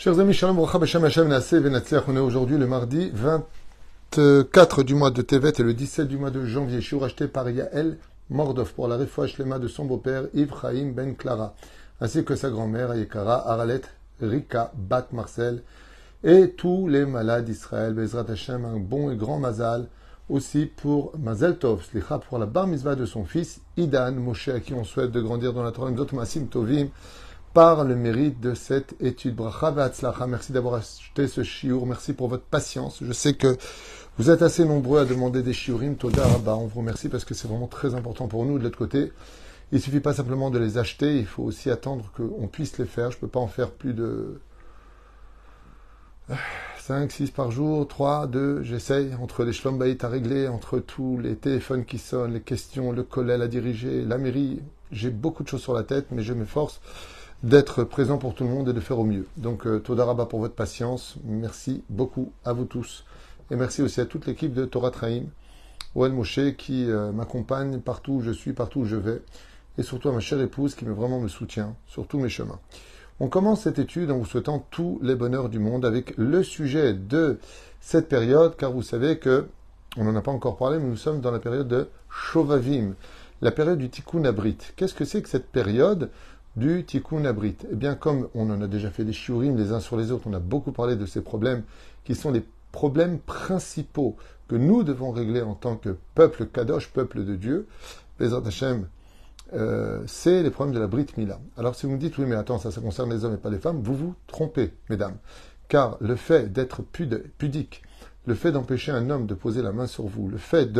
Chers amis, Shalom. On est aujourd'hui le mardi 24 du mois de Tevet et le 17 du mois de janvier. Suis racheté par Yael Mordov pour la refouach lema de son beau-père Chaim Ben Clara, ainsi que sa grand-mère Ayekara Aralet Rika Bat Marcel et tous les malades d'Israël. Bezrat Hashem, un bon et grand mazal. Aussi pour Mazel Tov, pour la bar mitzvah de son fils Idan Moshe, à qui on souhaite de grandir dans la Torah, d'autres Masim Tovim par le mérite de cette étude. Bracha. Merci d'avoir acheté ce shiur. Merci pour votre patience. Je sais que vous êtes assez nombreux à demander des shiurim. Toda Rabba. On vous remercie parce que c'est vraiment très important pour nous. De l'autre côté, il suffit pas simplement de les acheter. Il faut aussi attendre qu'on puisse les faire. Je peux pas en faire plus de 5, 6 par jour, 3, 2, j'essaye, entre les shlombaït à régler, entre tous les téléphones qui sonnent, les questions, le collège à diriger, la mairie, j'ai beaucoup de choses sur la tête, mais je m'efforce d'être présent pour tout le monde et de faire au mieux. Donc, euh, Todaraba pour votre patience. Merci beaucoup à vous tous. Et merci aussi à toute l'équipe de Torah Traim, Oel Moshe, qui euh, m'accompagne partout où je suis, partout où je vais. Et surtout à ma chère épouse qui me, vraiment me soutient sur tous mes chemins. On commence cette étude en vous souhaitant tous les bonheurs du monde avec le sujet de cette période, car vous savez que, on n'en a pas encore parlé, mais nous sommes dans la période de Shovavim, la période du Tikkun Abrit. Qu'est-ce que c'est que cette période? Du Tikkun Abrit. Eh bien, comme on en a déjà fait des shiurim les uns sur les autres, on a beaucoup parlé de ces problèmes qui sont les problèmes principaux que nous devons régler en tant que peuple Kadosh, peuple de Dieu. Les Hashem, euh, c'est les problèmes de la Brit Mila. Alors, si vous me dites, oui, mais attends, ça, ça concerne les hommes et pas les femmes, vous vous trompez, mesdames. Car le fait d'être pudique, le fait d'empêcher un homme de poser la main sur vous, le fait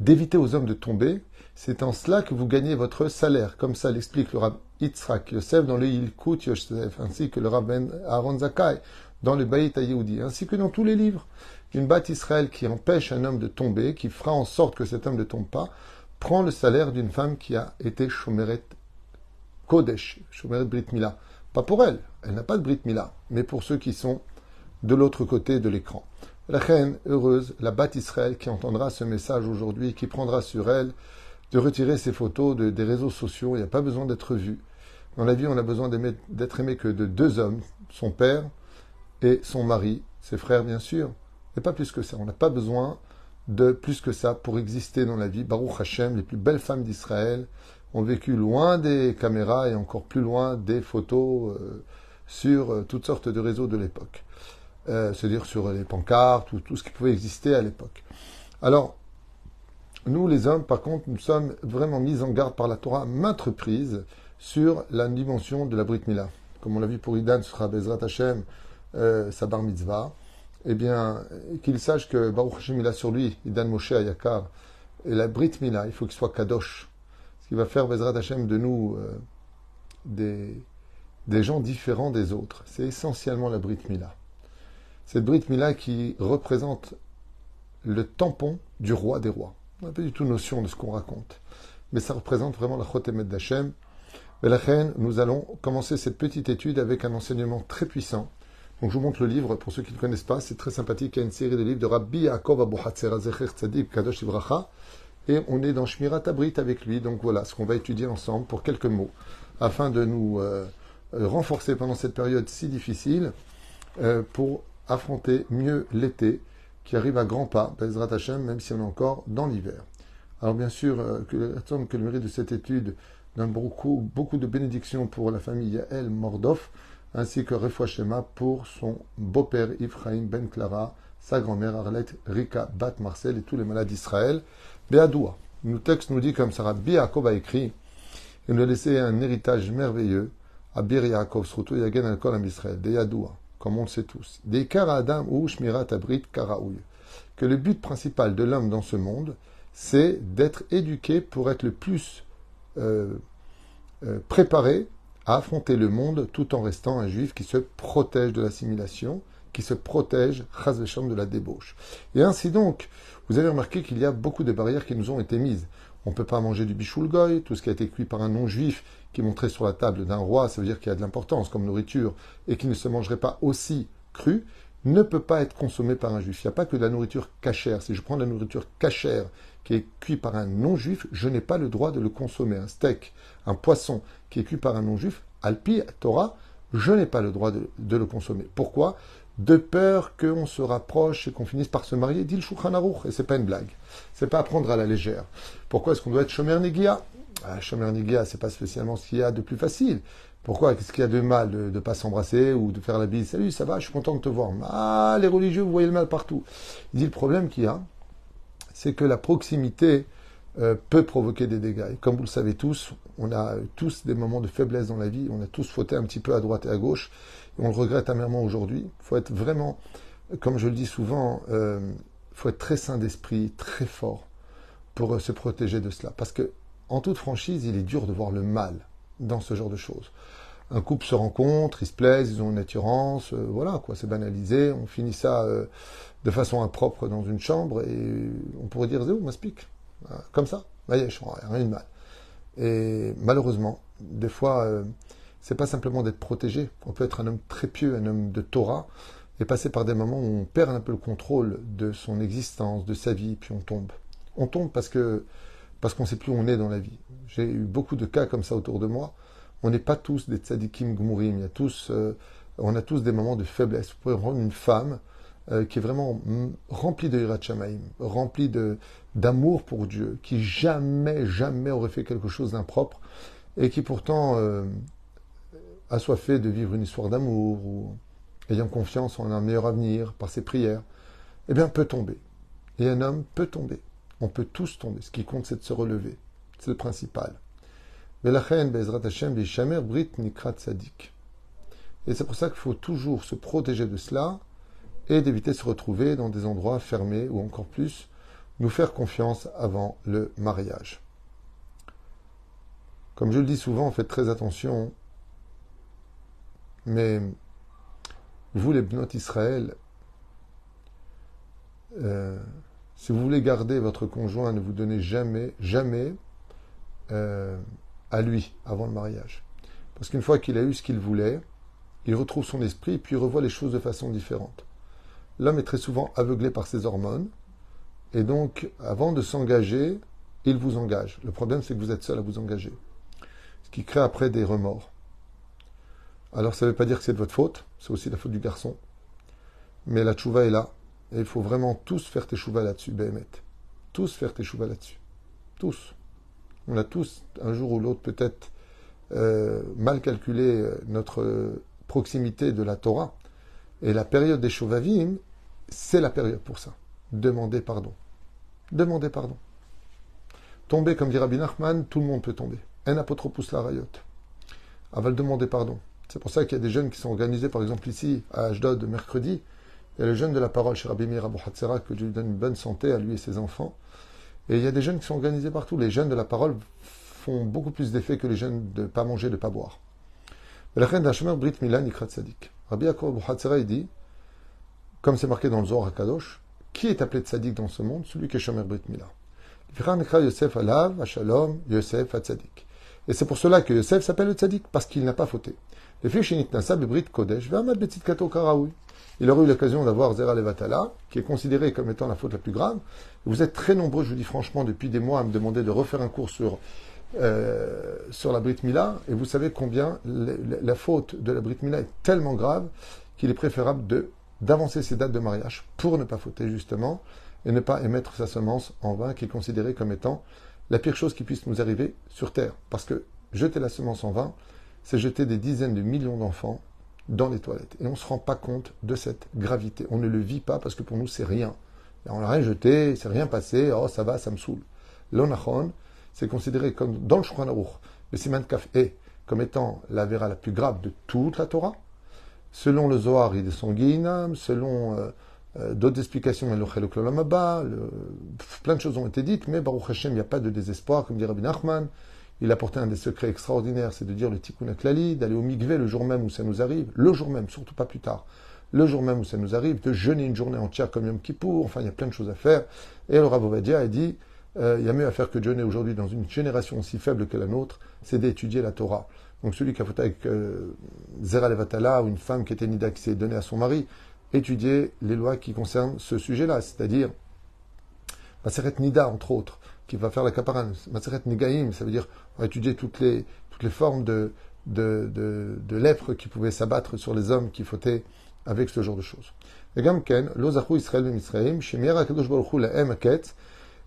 d'éviter aux hommes de tomber, c'est en cela que vous gagnez votre salaire, comme ça l'explique le Rab Yitzhak Yosef dans le Yilkut Yosef, ainsi que le ben Aaron Zakai dans le Bayit Yehoudi, ainsi que dans tous les livres. Une batte Israël qui empêche un homme de tomber, qui fera en sorte que cet homme ne tombe pas, prend le salaire d'une femme qui a été Shomeret Kodesh, Shomeret Brit Mila. Pas pour elle, elle n'a pas de Brit Mila, mais pour ceux qui sont de l'autre côté de l'écran. La reine heureuse, la batte Israël qui entendra ce message aujourd'hui, qui prendra sur elle de retirer ses photos de, des réseaux sociaux. Il n'y a pas besoin d'être vu. Dans la vie, on a besoin d'être aimé que de deux hommes, son père et son mari, ses frères bien sûr, mais pas plus que ça. On n'a pas besoin de plus que ça pour exister dans la vie. Baruch Hashem, les plus belles femmes d'Israël ont vécu loin des caméras et encore plus loin des photos euh, sur euh, toutes sortes de réseaux de l'époque. Euh, c'est-à-dire sur les pancartes ou tout ce qui pouvait exister à l'époque. Alors, nous, les hommes, par contre, nous sommes vraiment mis en garde par la Torah maintes reprises sur la dimension de la Brit Mila. Comme on l'a vu pour Idan, ce sera Bezrat Hashem, euh, sa bar mitzvah. Eh bien, qu'il sache que Baruch Hashem, il a sur lui, Idan Moshe Ayakar, et la Brit Mila, il faut qu'il soit Kadosh. Ce qui va faire Bezrat Hashem de nous euh, des, des gens différents des autres. C'est essentiellement la Brit Mila. Cette Brit Mila qui représente le tampon du roi des rois. On n'a pas du tout notion de ce qu'on raconte. Mais ça représente vraiment la Chotemet d'Hachem. Mais la reine, nous allons commencer cette petite étude avec un enseignement très puissant. Donc je vous montre le livre pour ceux qui ne connaissent pas. C'est très sympathique. Il y a une série de livres de Rabbi Yaakov Abu Zecher Kadosh Ibracha. Et on est dans Shmirat Abrit avec lui. Donc voilà ce qu'on va étudier ensemble pour quelques mots afin de nous euh, renforcer pendant cette période si difficile euh, pour affronter mieux l'été qui arrive à grands pas, Bezrat Hashem, même si on est encore dans l'hiver. Alors bien sûr, euh, que, que le mérite de cette étude donne beaucoup, beaucoup de bénédictions pour la famille Yael Mordov, ainsi que Refouachema pour son beau-père Ephraim Ben Clara, sa grand-mère Arlette Rika Bat Marcel et tous les malades d'Israël. Béadoua. Le texte nous dit comme ça, Rabbi a écrit, il nous a laissé un héritage merveilleux à Bir Yaakov, surtout Yagen al Israël, des Yadoua comme on le sait tous. Des Adam ou Shmirat Abrit Karaouy. Que le but principal de l'homme dans ce monde, c'est d'être éduqué pour être le plus euh, euh, préparé à affronter le monde tout en restant un juif qui se protège de l'assimilation, qui se protège, de la débauche. Et ainsi donc, vous avez remarqué qu'il y a beaucoup de barrières qui nous ont été mises. On ne peut pas manger du bichoul goy, tout ce qui a été cuit par un non-juif qui est montré sur la table d'un roi, ça veut dire qu'il y a de l'importance comme nourriture, et qui ne se mangerait pas aussi cru, ne peut pas être consommé par un juif. Il n'y a pas que de la nourriture cachère. Si je prends de la nourriture cachère qui est cuite par un non-juif, je n'ai pas le droit de le consommer. Un steak, un poisson qui est cuit par un non-juif, Alpi, Torah, je n'ai pas le droit de, le consommer. Pourquoi? De peur qu'on se rapproche et qu'on finisse par se marier, dit le Shulchan et c'est pas une blague. C'est pas à prendre à la légère. Pourquoi est-ce qu'on doit être Shomer Negia ah, Shomer c'est pas spécialement ce qu'il y a de plus facile. Pourquoi? Qu'est-ce qu'il y a de mal de ne pas s'embrasser ou de faire la bise? Salut, ça va, je suis content de te voir. Ah, les religieux, vous voyez le mal partout. Il dit le problème qu'il y a, c'est que la proximité euh, peut provoquer des dégâts. Et comme vous le savez tous, on a tous des moments de faiblesse dans la vie, on a tous fauté un petit peu à droite et à gauche, on le regrette amèrement aujourd'hui. Il faut être vraiment, comme je le dis souvent, il euh, faut être très sain d'esprit, très fort pour euh, se protéger de cela. Parce que, en toute franchise, il est dur de voir le mal dans ce genre de choses. Un couple se rencontre, ils se plaisent, ils ont une attirance, voilà quoi, c'est banalisé, on finit ça de façon impropre dans une chambre et on pourrait dire zéro, m'explique. Euh, comme ça, voyez, je rien de mal. Et malheureusement, des fois, euh, c'est pas simplement d'être protégé. On peut être un homme très pieux, un homme de Torah, et passer par des moments où on perd un peu le contrôle de son existence, de sa vie, puis on tombe. On tombe parce que parce qu'on sait plus où on est dans la vie. J'ai eu beaucoup de cas comme ça autour de moi. On n'est pas tous des tzadikim tous, euh, on a tous des moments de faiblesse. Vous pouvez rendre une femme euh, qui est vraiment rempli de Hirat rempli de, d'amour pour Dieu, qui jamais, jamais aurait fait quelque chose d'impropre, et qui pourtant euh, a soifé de vivre une histoire d'amour, ou ayant confiance en un meilleur avenir par ses prières, eh bien, peut tomber. Et un homme peut tomber. On peut tous tomber. Ce qui compte, c'est de se relever. C'est le principal. Et c'est pour ça qu'il faut toujours se protéger de cela et d'éviter de se retrouver dans des endroits fermés ou encore plus nous faire confiance avant le mariage. Comme je le dis souvent, faites très attention, mais vous les bnotes Israël, euh, si vous voulez garder votre conjoint, ne vous donnez jamais, jamais euh, à lui avant le mariage. Parce qu'une fois qu'il a eu ce qu'il voulait, il retrouve son esprit et puis il revoit les choses de façon différente l'homme est très souvent aveuglé par ses hormones. Et donc, avant de s'engager, il vous engage. Le problème, c'est que vous êtes seul à vous engager. Ce qui crée après des remords. Alors, ça ne veut pas dire que c'est de votre faute, c'est aussi la faute du garçon. Mais la tchouva est là. Et il faut vraiment tous faire tes chouvas là-dessus, Béhémet. Tous faire tes chouvas là-dessus. Tous. On a tous, un jour ou l'autre, peut-être euh, mal calculé euh, notre proximité de la Torah. Et la période des Shovavim, c'est la période pour ça. Demandez pardon. Demandez pardon. Tomber, comme dit Rabbi Nachman, tout le monde peut tomber. Un apotropous la rayot. Aval demander pardon. C'est pour ça qu'il y a des jeunes qui sont organisés, par exemple ici, à Ashdod, mercredi. Il y a le jeune de la parole chez Rabbi Meir Abu que Dieu lui donne une bonne santé à lui et ses enfants. Et il y a des jeunes qui sont organisés partout. Les jeunes de la parole font beaucoup plus d'effet que les jeunes de pas manger, de pas boire. La reine d'Hashemer Brit Milan Ikrat Sadik. Rabbi Yaakov il dit, comme c'est marqué dans le Zohar Kadosh, qui est appelé tzaddik dans ce monde? Celui qui est Shomer Brit Mila. Yosef Alav, Shalom, Yosef Tzadik. Et c'est pour cela que Yosef s'appelle le tzaddik, parce qu'il n'a pas fauté. Les Nasab Brit Kodesh, Kato Karaoui. Il aurait eu l'occasion d'avoir Zera Levatala, qui est considéré comme étant la faute la plus grave. Vous êtes très nombreux, je vous dis franchement, depuis des mois à me demander de refaire un cours sur euh, la Brit Mila, et vous savez combien la, faute de la Brit Mila est tellement grave qu'il est préférable d'avancer ses dates de mariage pour ne pas fauter justement et ne pas émettre sa semence en vain qui est considérée comme étant la pire chose qui puisse nous arriver sur Terre. Parce que jeter la semence en vain, c'est jeter des dizaines de millions d'enfants dans les toilettes. Et on ne se rend pas compte de cette gravité. On ne le vit pas parce que pour nous, c'est rien. on n'a rien jeté, c'est rien passé, oh ça va, ça me saoule. L'onachon, c'est considéré comme, dans le Shulchan le Siman Kaf est comme étant la vera la plus grave de toute la Torah. Selon le Zohar, il est sanguin, selon euh, euh, d'autres explications, le plein de choses ont été dites, mais Baruch Hashem, il n'y a pas de désespoir, comme dit Rabbi Nachman. Il a apporté un des secrets extraordinaires, c'est de dire le tikkun klali, d'aller au mikveh le jour même où ça nous arrive, le jour même, surtout pas plus tard, le jour même où ça nous arrive, de jeûner une journée entière comme Yom Kippour, enfin il y a plein de choses à faire. Et le Rav Ovadia a dit, euh, il y a mieux à faire que John aujourd'hui dans une génération aussi faible que la nôtre, c'est d'étudier la Torah. Donc celui qui a fait avec euh, Levatala ou une femme qui était nida qui s'est donnée à son mari, étudier les lois qui concernent ce sujet-là, c'est-à-dire Maseret Nida entre autres, qui va faire la kapara. Matseret Negaim, ça veut dire on va étudier toutes les, formes de, de, lèpre qui pouvaient s'abattre sur les hommes qui fautaient avec ce genre de choses. Et Israël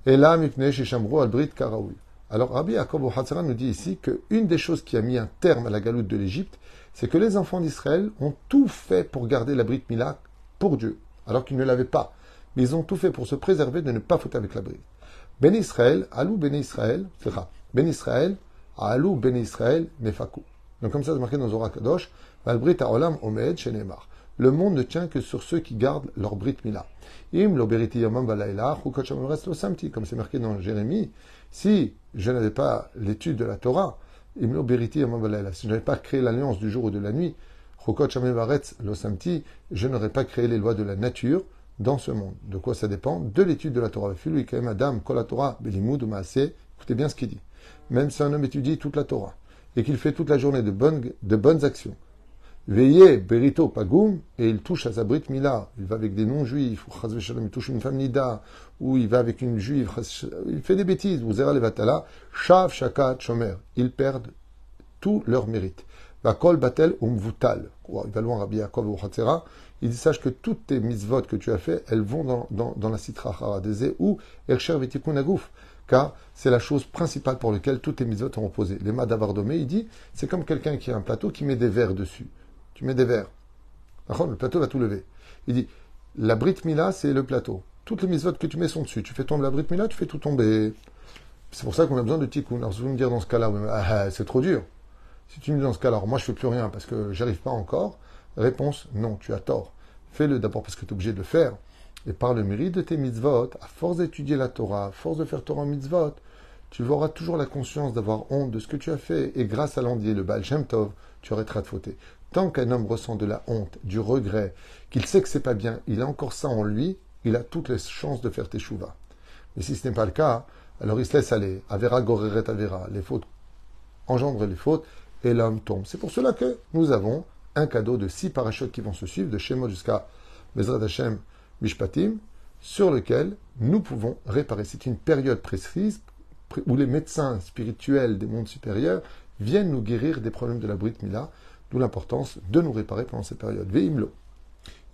la Karaoui. Alors Rabbi Yaakov Hatzaran nous dit ici qu'une des choses qui a mis un terme à la galoute de l'Égypte, c'est que les enfants d'Israël ont tout fait pour garder la Brit Mila pour Dieu, alors qu'ils ne l'avaient pas. Mais ils ont tout fait pour se préserver de ne pas fauter avec la Brit. Ben Israël, Alou Ben Israël, Ben Israël, Alou Ben Israël, Nefaku. Donc comme ça, c'est marqué dans Zohar Kadosh, Valbrit Olam Omed Shenemar. Le monde ne tient que sur ceux qui gardent leur Brit Mila. Im lo beriti yamam samti, comme c'est marqué dans Jérémie. Si je n'avais pas l'étude de la Torah, im lo beriti yamam si je n'avais pas créé l'alliance du jour ou de la nuit, lo samti, je n'aurais pas créé les lois de la nature dans ce monde. De quoi ça dépend De l'étude de la Torah. Adam, Torah, écoutez bien ce qu'il dit. Même si un homme étudie toute la Torah, et qu'il fait toute la journée de bonnes, actions, Veillez, Berito Pagoum, et il touche à sa Brit Mila. Il va avec des non-juifs, ou il touche une femme Nida, ou il va avec une juive, il fait des bêtises, vous verrez les Vatala, Shav, Shakat, Shomer. Ils perdent tout leur mérite. Kol Batel Umvutal. Il va loin, Rabbi Yaakov ou Il dit sache que toutes tes mitzvot que tu as fait, elles vont dans, dans, dans la Sitra Haradeze ou Ercher Vetikun Agouf car c'est la chose principale pour laquelle toutes tes mitzvot sont reposées. Les Madavardomé, il dit, c'est comme quelqu'un qui a un plateau qui met des verres dessus tu mets des verres. Le plateau va tout lever. Il dit, la Brit Mila, c'est le plateau. Toutes les mitzvot que tu mets sont dessus. Tu fais tomber la Brit Mila, tu fais tout tomber. C'est pour ça qu'on a besoin de tikkun. Alors, si vous me dire dans ce cas-là, ah, c'est trop dur. Si tu me dis dans ce cas-là, alors moi je fais plus rien parce que j'arrive pas encore. Réponse, non, tu as tort. Fais-le d'abord parce que tu es obligé de le faire. Et par le mérite de tes mitzvot, à force d'étudier la Torah, à force de faire Torah mitzvot, tu auras toujours la conscience d'avoir honte de ce que tu as fait. Et grâce à l'andier, le Baal Tov, tu arrêteras de fauter. Tant qu'un homme ressent de la honte, du regret, qu'il sait que c'est pas bien, il a encore ça en lui, il a toutes les chances de faire teshuva. Mais si ce n'est pas le cas, alors il se laisse aller. Avera goreret avera. Les fautes engendrent les fautes et l'homme tombe. C'est pour cela que nous avons un cadeau de six parachutes qui vont se suivre, de Shemot jusqu'à Bezrat Hashem Mishpatim, sur lequel nous pouvons réparer. C'est une période précise où les médecins spirituels des mondes supérieurs viennent nous guérir des problèmes de la Brit Mila D'où l'importance de nous réparer pendant cette période. Veimlo.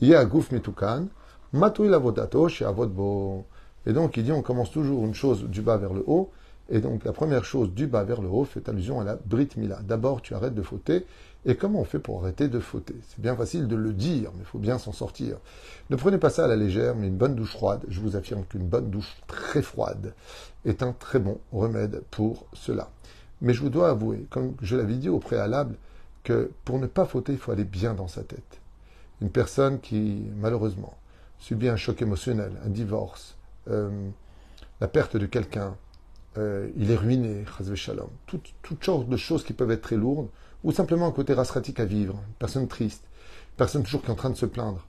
Gouf mitukan, lavodato bo. Et donc, il dit, on commence toujours une chose du bas vers le haut. Et donc, la première chose du bas vers le haut fait allusion à la Brit Mila. D'abord, tu arrêtes de fauter. Et comment on fait pour arrêter de fauter? C'est bien facile de le dire, mais il faut bien s'en sortir. Ne prenez pas ça à la légère, mais une bonne douche froide, je vous affirme qu'une bonne douche très froide est un très bon remède pour cela. Mais je vous dois avouer, comme je l'avais dit au préalable, que pour ne pas fauter, il faut aller bien dans sa tête. Une personne qui, malheureusement, subit un choc émotionnel, un divorce, euh, la perte de quelqu'un, euh, il est ruiné, toutes, toutes sortes de choses qui peuvent être très lourdes, ou simplement un côté rasratique à vivre, personne triste, personne toujours qui est en train de se plaindre,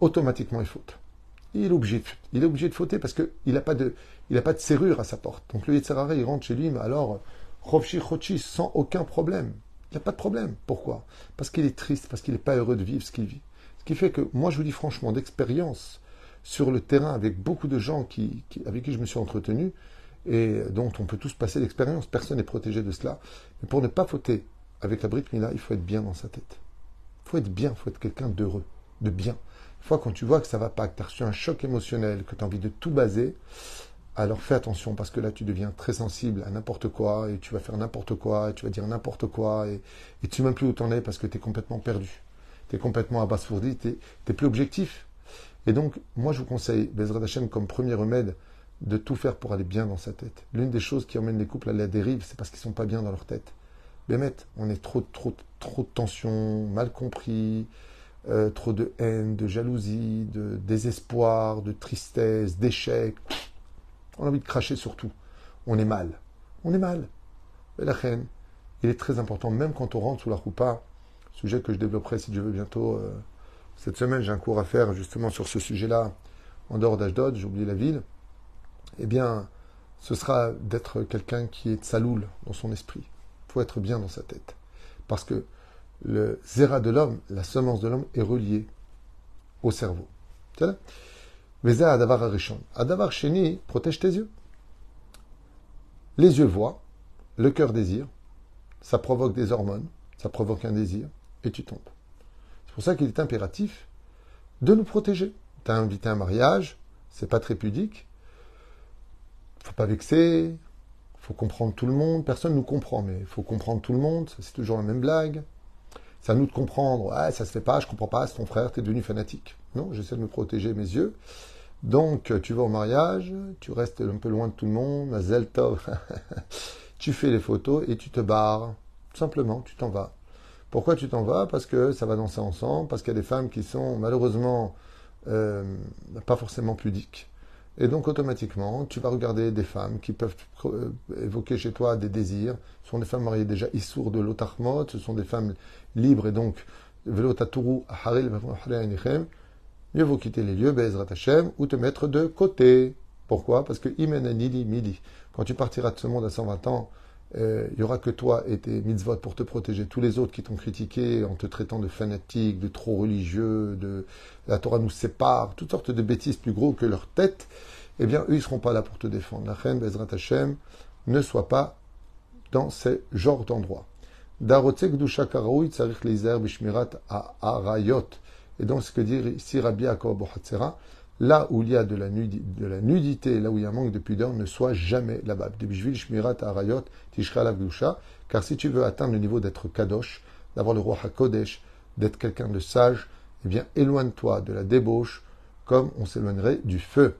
automatiquement il faute. Il est obligé de, fauter parce qu'il n'a pas, de, pas de serrure à sa porte. Donc le Yitzhara, il rentre chez lui, mais alors, Chochi, sans aucun problème. Il n'y a pas de problème. Pourquoi? Parce qu'il est triste, parce qu'il n'est pas heureux de vivre ce qu'il vit. Ce qui fait que, moi, je vous dis franchement, d'expérience sur le terrain avec beaucoup de gens qui, avec qui je me suis entretenu et dont on peut tous passer l'expérience, personne n'est protégé de cela. Mais pour ne pas fauter avec la Brit Mila, il faut être bien dans sa tête. Il faut être bien, il faut être quelqu'un d'heureux, de bien. Une fois quand tu vois que ça va pas, que tu as reçu un choc émotionnel, que tu as envie de tout baser, alors fais attention parce que là tu deviens très sensible à n'importe quoi et tu vas faire n'importe quoi et tu vas dire n'importe quoi et, et tu ne sais même plus où tu en es parce que tu es complètement perdu. Tu es complètement abasourdi, tu n'es plus objectif. Et donc, moi je vous conseille, Bezrat Hashem, comme premier remède, de tout faire pour aller bien dans sa tête. L'une des choses qui emmène les couples à la dérive, c'est parce qu'ils sont pas bien dans leur tête. Bémet, on est trop, trop, trop de tension, mal compris, euh, trop de haine, de jalousie, de désespoir, de tristesse, d'échec. On a envie de cracher sur tout. On est mal. On est mal. Mais la reine, il est très important, même quand on rentre sous la roupa, sujet que je développerai si Dieu veux bientôt. Euh, cette semaine, j'ai un cours à faire justement sur ce sujet-là, en dehors d'Ashdod, j'ai oublié la ville. Eh bien, ce sera d'être quelqu'un qui est saloul dans son esprit. Faut être bien dans sa tête. Parce que le zéra de l'homme, la semence de l'homme, est reliée au cerveau. Veza Adavar Arishon. Adavar Sheni protège tes yeux. Les yeux voient, le cœur désire, ça provoque des hormones, ça provoque un désir, et tu tombes. C'est pour ça qu'il est impératif de nous protéger. Tu as invité un mariage, c'est pas très pudique. Faut pas vexer, faut comprendre tout le monde. Personne ne nous comprend, mais il faut comprendre tout le monde. C'est toujours la même blague. C'est à nous de comprendre. Ah, ça se fait pas, je comprends pas, c'est ton frère, tu es devenu fanatique. Non, j'essaie de me protéger mes yeux. Donc, tu vas au mariage, tu restes un peu loin de tout le monde, Zeltov. tu fais les photos et tu te barres. Simplement, tu t'en vas. Pourquoi tu t'en vas? Parce que ça va danser ensemble, parce qu'il y a des femmes qui sont malheureusement euh, pas forcément pudiques. Et donc automatiquement, tu vas regarder des femmes qui peuvent euh, évoquer chez toi des désirs. Ce sont des femmes mariées déjà issour de l'otarmot, ce sont des femmes libres et donc mieux vaut quitter les lieux, Bezrat Hashem, ou te mettre de côté. Pourquoi? Parce que Imenanili Midi, quand tu partiras de ce monde à 120 ans, euh, il n'y aura que toi et tes mitzvot pour te protéger. Tous les autres qui t'ont critiqué en te traitant de fanatique, de trop religieux, de la Torah nous sépare, toutes sortes de bêtises plus gros que leur tête, eh bien, eux, ils ne seront pas là pour te défendre. La reine Bezrat Hashem ne soit pas dans ces genres d'endroits. Et donc, ce que dit ici Rabbi là où il y a de la, nudité, là où il y a un manque de pudeur, ne sois jamais là-bas. Car si tu veux atteindre le niveau d'être kadosh, d'avoir le roi HaKodesh, d'être quelqu'un de sage, eh bien, éloigne-toi de la débauche comme on s'éloignerait du feu.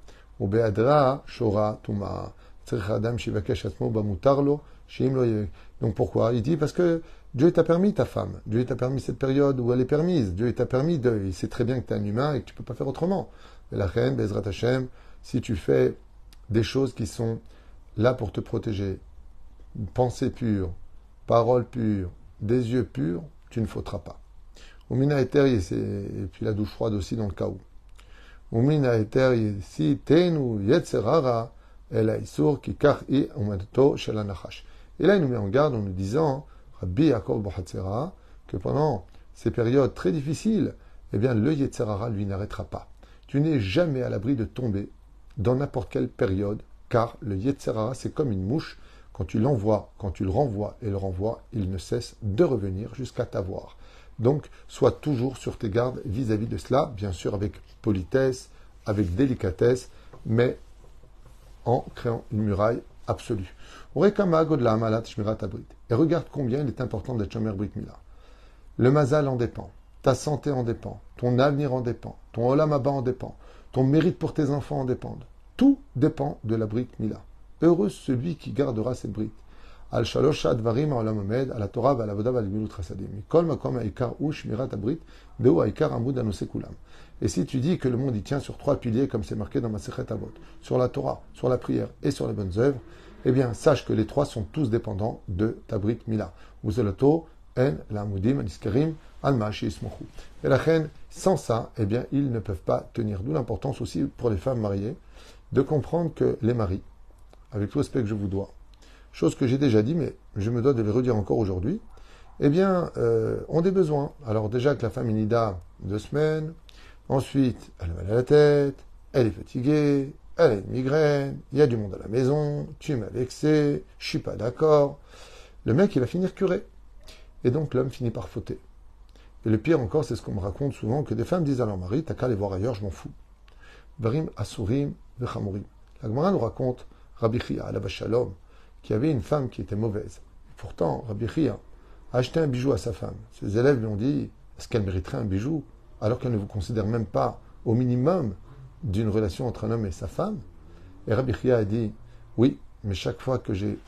Donc pourquoi? Il dit parce que Dieu t'a permis ta femme, Dieu t'a permis cette période où elle est permise, Dieu t'a permis de. Il sait très bien que tu es un humain et que tu ne peux pas faire autrement. Mais la reine, Bezrat Hashem, si tu fais des choses qui sont là pour te protéger, pensée pure, parole pure, des yeux purs, tu ne fauteras pas. Umina Eter, et puis la douche froide aussi dans le cas où. Umina Eter, si tenu yetzerara, el ki i Et là, il nous met en garde en nous disant Rabbi Yaakov que pendant ces périodes très difficiles, eh bien, le Yetzerara, lui, n'arrêtera pas. Tu n'es jamais à l'abri de tomber dans n'importe quelle période, car le Yetzerara, c'est comme une mouche. Quand tu l'envoies, quand tu le renvoies et le renvoies, il ne cesse de revenir jusqu'à t'avoir. Donc, sois toujours sur tes gardes vis-à-vis de cela, bien sûr avec politesse, avec délicatesse, mais en créant une muraille absolue. Et regarde combien il est important d'être Shomer Brit Mila. Le mazal en dépend, ta santé en dépend, ton avenir en dépend, ton olam en dépend, ton mérite pour tes enfants en dépend. Tout dépend de la Brit Mila. Heureux celui qui gardera cette Brit. Al olam omed, al Torah milut chasadim. Kol makom abrit, amud. Et si tu dis que le monde y tient sur trois piliers, comme c'est marqué dans ma Avot, sur la Torah, sur la prière et sur les bonnes œuvres, eh bien, sache que les trois sont tous dépendants de ta Brit Mila. al Et la reine, sans ça, eh bien, ils ne peuvent pas tenir. D'où l'importance aussi pour les femmes mariées de comprendre que les maris, avec tout respect que je vous dois, chose que j'ai déjà dit, mais je me dois de le redire encore aujourd'hui, eh bien, euh, ont des besoins. Alors déjà que la femme inida deux semaines, ensuite elle a mal à la tête, elle est fatiguée, elle a une migraine, il y a du monde à la maison, tu m'as vexé, je suis pas d'accord. Le mec, il va finir curé. Et donc l'homme finit par fauter. Et le pire encore, c'est ce qu'on me raconte souvent, que des femmes disent à leur mari, t'as qu'à aller voir ailleurs, je m'en fous. Barim Asurim Vechamourim. La Gemara nous raconte Rabbi Chia, la Shalom, qui avait une femme qui était mauvaise. pourtant, Rabbi Chia a acheté un bijou à sa femme. Ses élèves lui ont dit, est-ce qu'elle mériterait un bijou alors qu'elle ne vous considère même pas au minimum d'une relation entre un homme et sa femme? Et Rabbi Chia a dit Oui, mais chaque fois que j'ai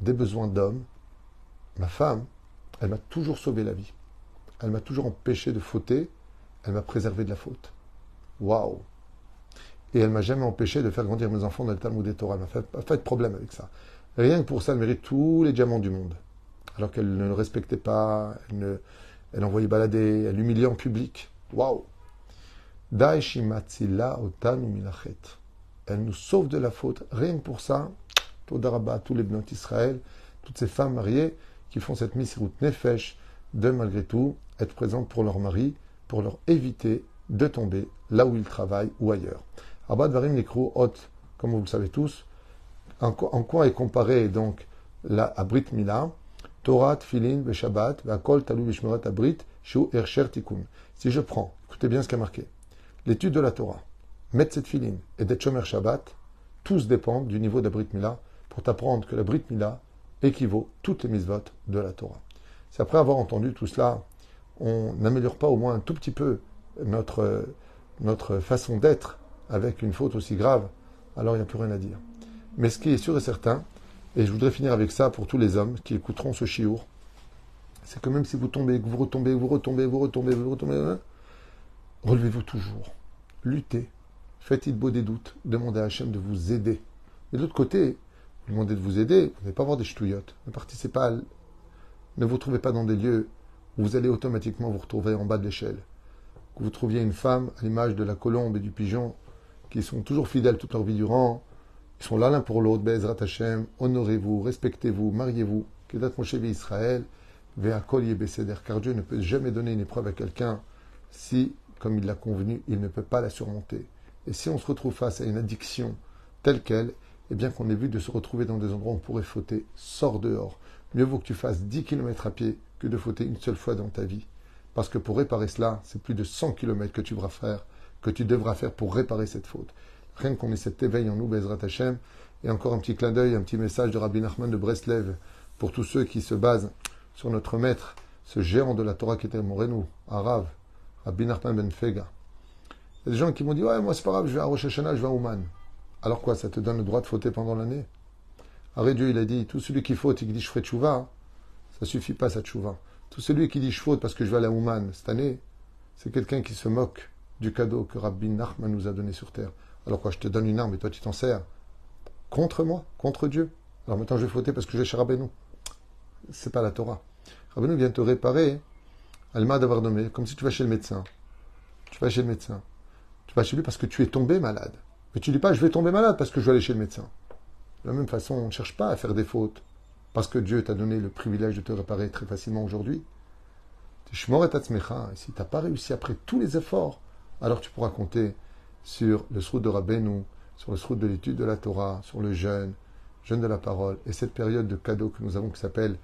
des besoins d'homme, ma femme, elle m'a toujours sauvé la vie. Elle m'a toujours empêché de fauter. Elle m'a préservé de la faute. Waouh Et elle m'a jamais empêché de faire grandir mes enfants dans le Talmud et Torah. Elle m'a fait, pas de problème avec ça. Rien que pour ça, elle mérite tous les diamants du monde. Alors qu'elle ne le respectait pas, elle, ne, envoyait balader, elle humiliait en public. Waouh elle nous sauve de la faute. Rien que pour ça, Todaraba, tous les bnot Israël, toutes ces femmes mariées qui font cette misirut nefesh de malgré tout être présentes pour leur mari, pour leur éviter de tomber là où ils travaillent ou ailleurs. Abad Varim Nikru Hot, comme vous le savez tous, en quoi est comparé donc la, à Mila Torah, Tfilin, Veshabbat, Vakol, Talu, Vishmerat, Abrit, Shu, Ersher, Tikkun. Si je prends, écoutez bien ce qui a marqué, l'étude de la Torah, Metzet Filin et d'être Shomer Shabbat, tous dépendent du niveau d'Abrit Mila pour t'apprendre que la Brit Mila équivaut toutes les mitzvot de la Torah. C'est après avoir entendu tout cela, on n'améliore pas au moins un tout petit peu notre, notre façon d'être avec une faute aussi grave, alors il n'y a plus rien à dire. Mais ce qui est sûr et certain, et je voudrais finir avec ça pour tous les hommes qui écouteront ce chiour, c'est que même si vous tombez, que vous retombez, vous retombez, vous retombez, vous retombez, hein, relevez-vous toujours. Luttez. Faites-il beau des doutes. Demandez à Hachem de vous aider. Et de l'autre côté, demandez de vous aider, vous n'allez pas avoir des ch'touillottes. Ne participez pas, ne vous trouvez pas dans des lieux où vous allez automatiquement vous retrouver en bas de l'échelle. Que vous trouviez une femme à l'image de la colombe et du pigeon, qui sont toujours fidèles toute leur vie durant, ils sont là l'un pour l'autre, Bezrat Hashem, honorez-vous, respectez-vous, mariez-vous, Kedat Moshe Israël, Ve'akol Yebeseder, car Dieu ne peut jamais donner une épreuve à quelqu'un si, comme il l'a convenu, il ne peut pas la surmonter. Et si on se retrouve face à une addiction telle qu'elle, eh bien qu'on ait vu de se retrouver dans des endroits où on pourrait fauter, sors dehors. Mieux vaut que tu fasses 10 km à pied que de fauter une seule fois dans ta vie. Parce que pour réparer cela, c'est plus de 100 km que tu devras faire, que tu devras faire pour réparer cette faute. Rien qu'on ait cet éveil en nous, Bezrat Hashem. Et encore un petit clin d'œil, un petit message de Rabbi Nachman de Breslev pour tous ceux qui se basent sur notre maître, ce géant de la Torah qui était Morenu, Arav, Rabbi Nachman ben Fega. Il y a des gens qui m'ont dit Ouais, moi c'est pas grave, je vais à Rosh Hashanah, je vais à Ouman. Alors quoi, ça te donne le droit de fauter pendant l'année? Arrête Dieu, il a dit Tout celui qui faute et qui dit je ferai tchouva, ça suffit pas, ça tchouva. Tout celui qui dit je faute parce que je vais à Ouman cette année, c'est quelqu'un qui se moque du cadeau que Rabbi Nachman nous a donné sur terre. Alors quoi, je te donne une arme et toi tu t'en sers contre moi, contre Dieu? Alors maintenant je vais fauter parce que je vais chez Rabbeinu. C'est pas la Torah. Rabbeinu vient te réparer, Alma d'avoir nommé, comme si tu vas chez le médecin. Tu vas chez le médecin. Tu vas chez lui parce que tu es tombé malade. Mais tu dis pas je vais tomber malade parce que je vais aller chez le médecin. De la même façon, on ne cherche pas à faire des fautes parce que Dieu t'a donné le privilège de te réparer très facilement aujourd'hui. Et si tu n'as pas réussi après tous les efforts, alors tu pourras compter sur le srout de Rabbeinu, sur le srout de l'étude de la Torah, sur le jeûne, jeûne de la parole, et cette période de cadeau que nous avons qui s'appelle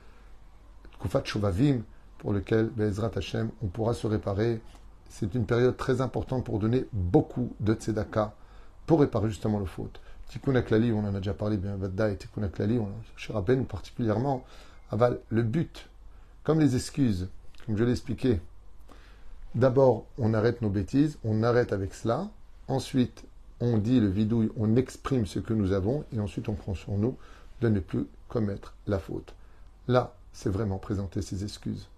Kufat Shuvavim, pour lequel, Bezrat Hashem, on pourra se réparer. C'est une période très importante pour donner beaucoup de tzedaka pour réparer justement le faute. Tikkun Aklali, on en a déjà parlé, bien Vadda et Tikkun Aklali, chez Rabbeinu particulièrement, aval le but, comme les excuses, comme je l'ai expliqué, d'abord on arrête nos bêtises, on arrête avec cela, Ensuite, on dit le vidouille, on exprime ce que nous avons, et ensuite on prend sur nous de ne plus commettre la faute. Là, c'est vraiment présenter ses excuses.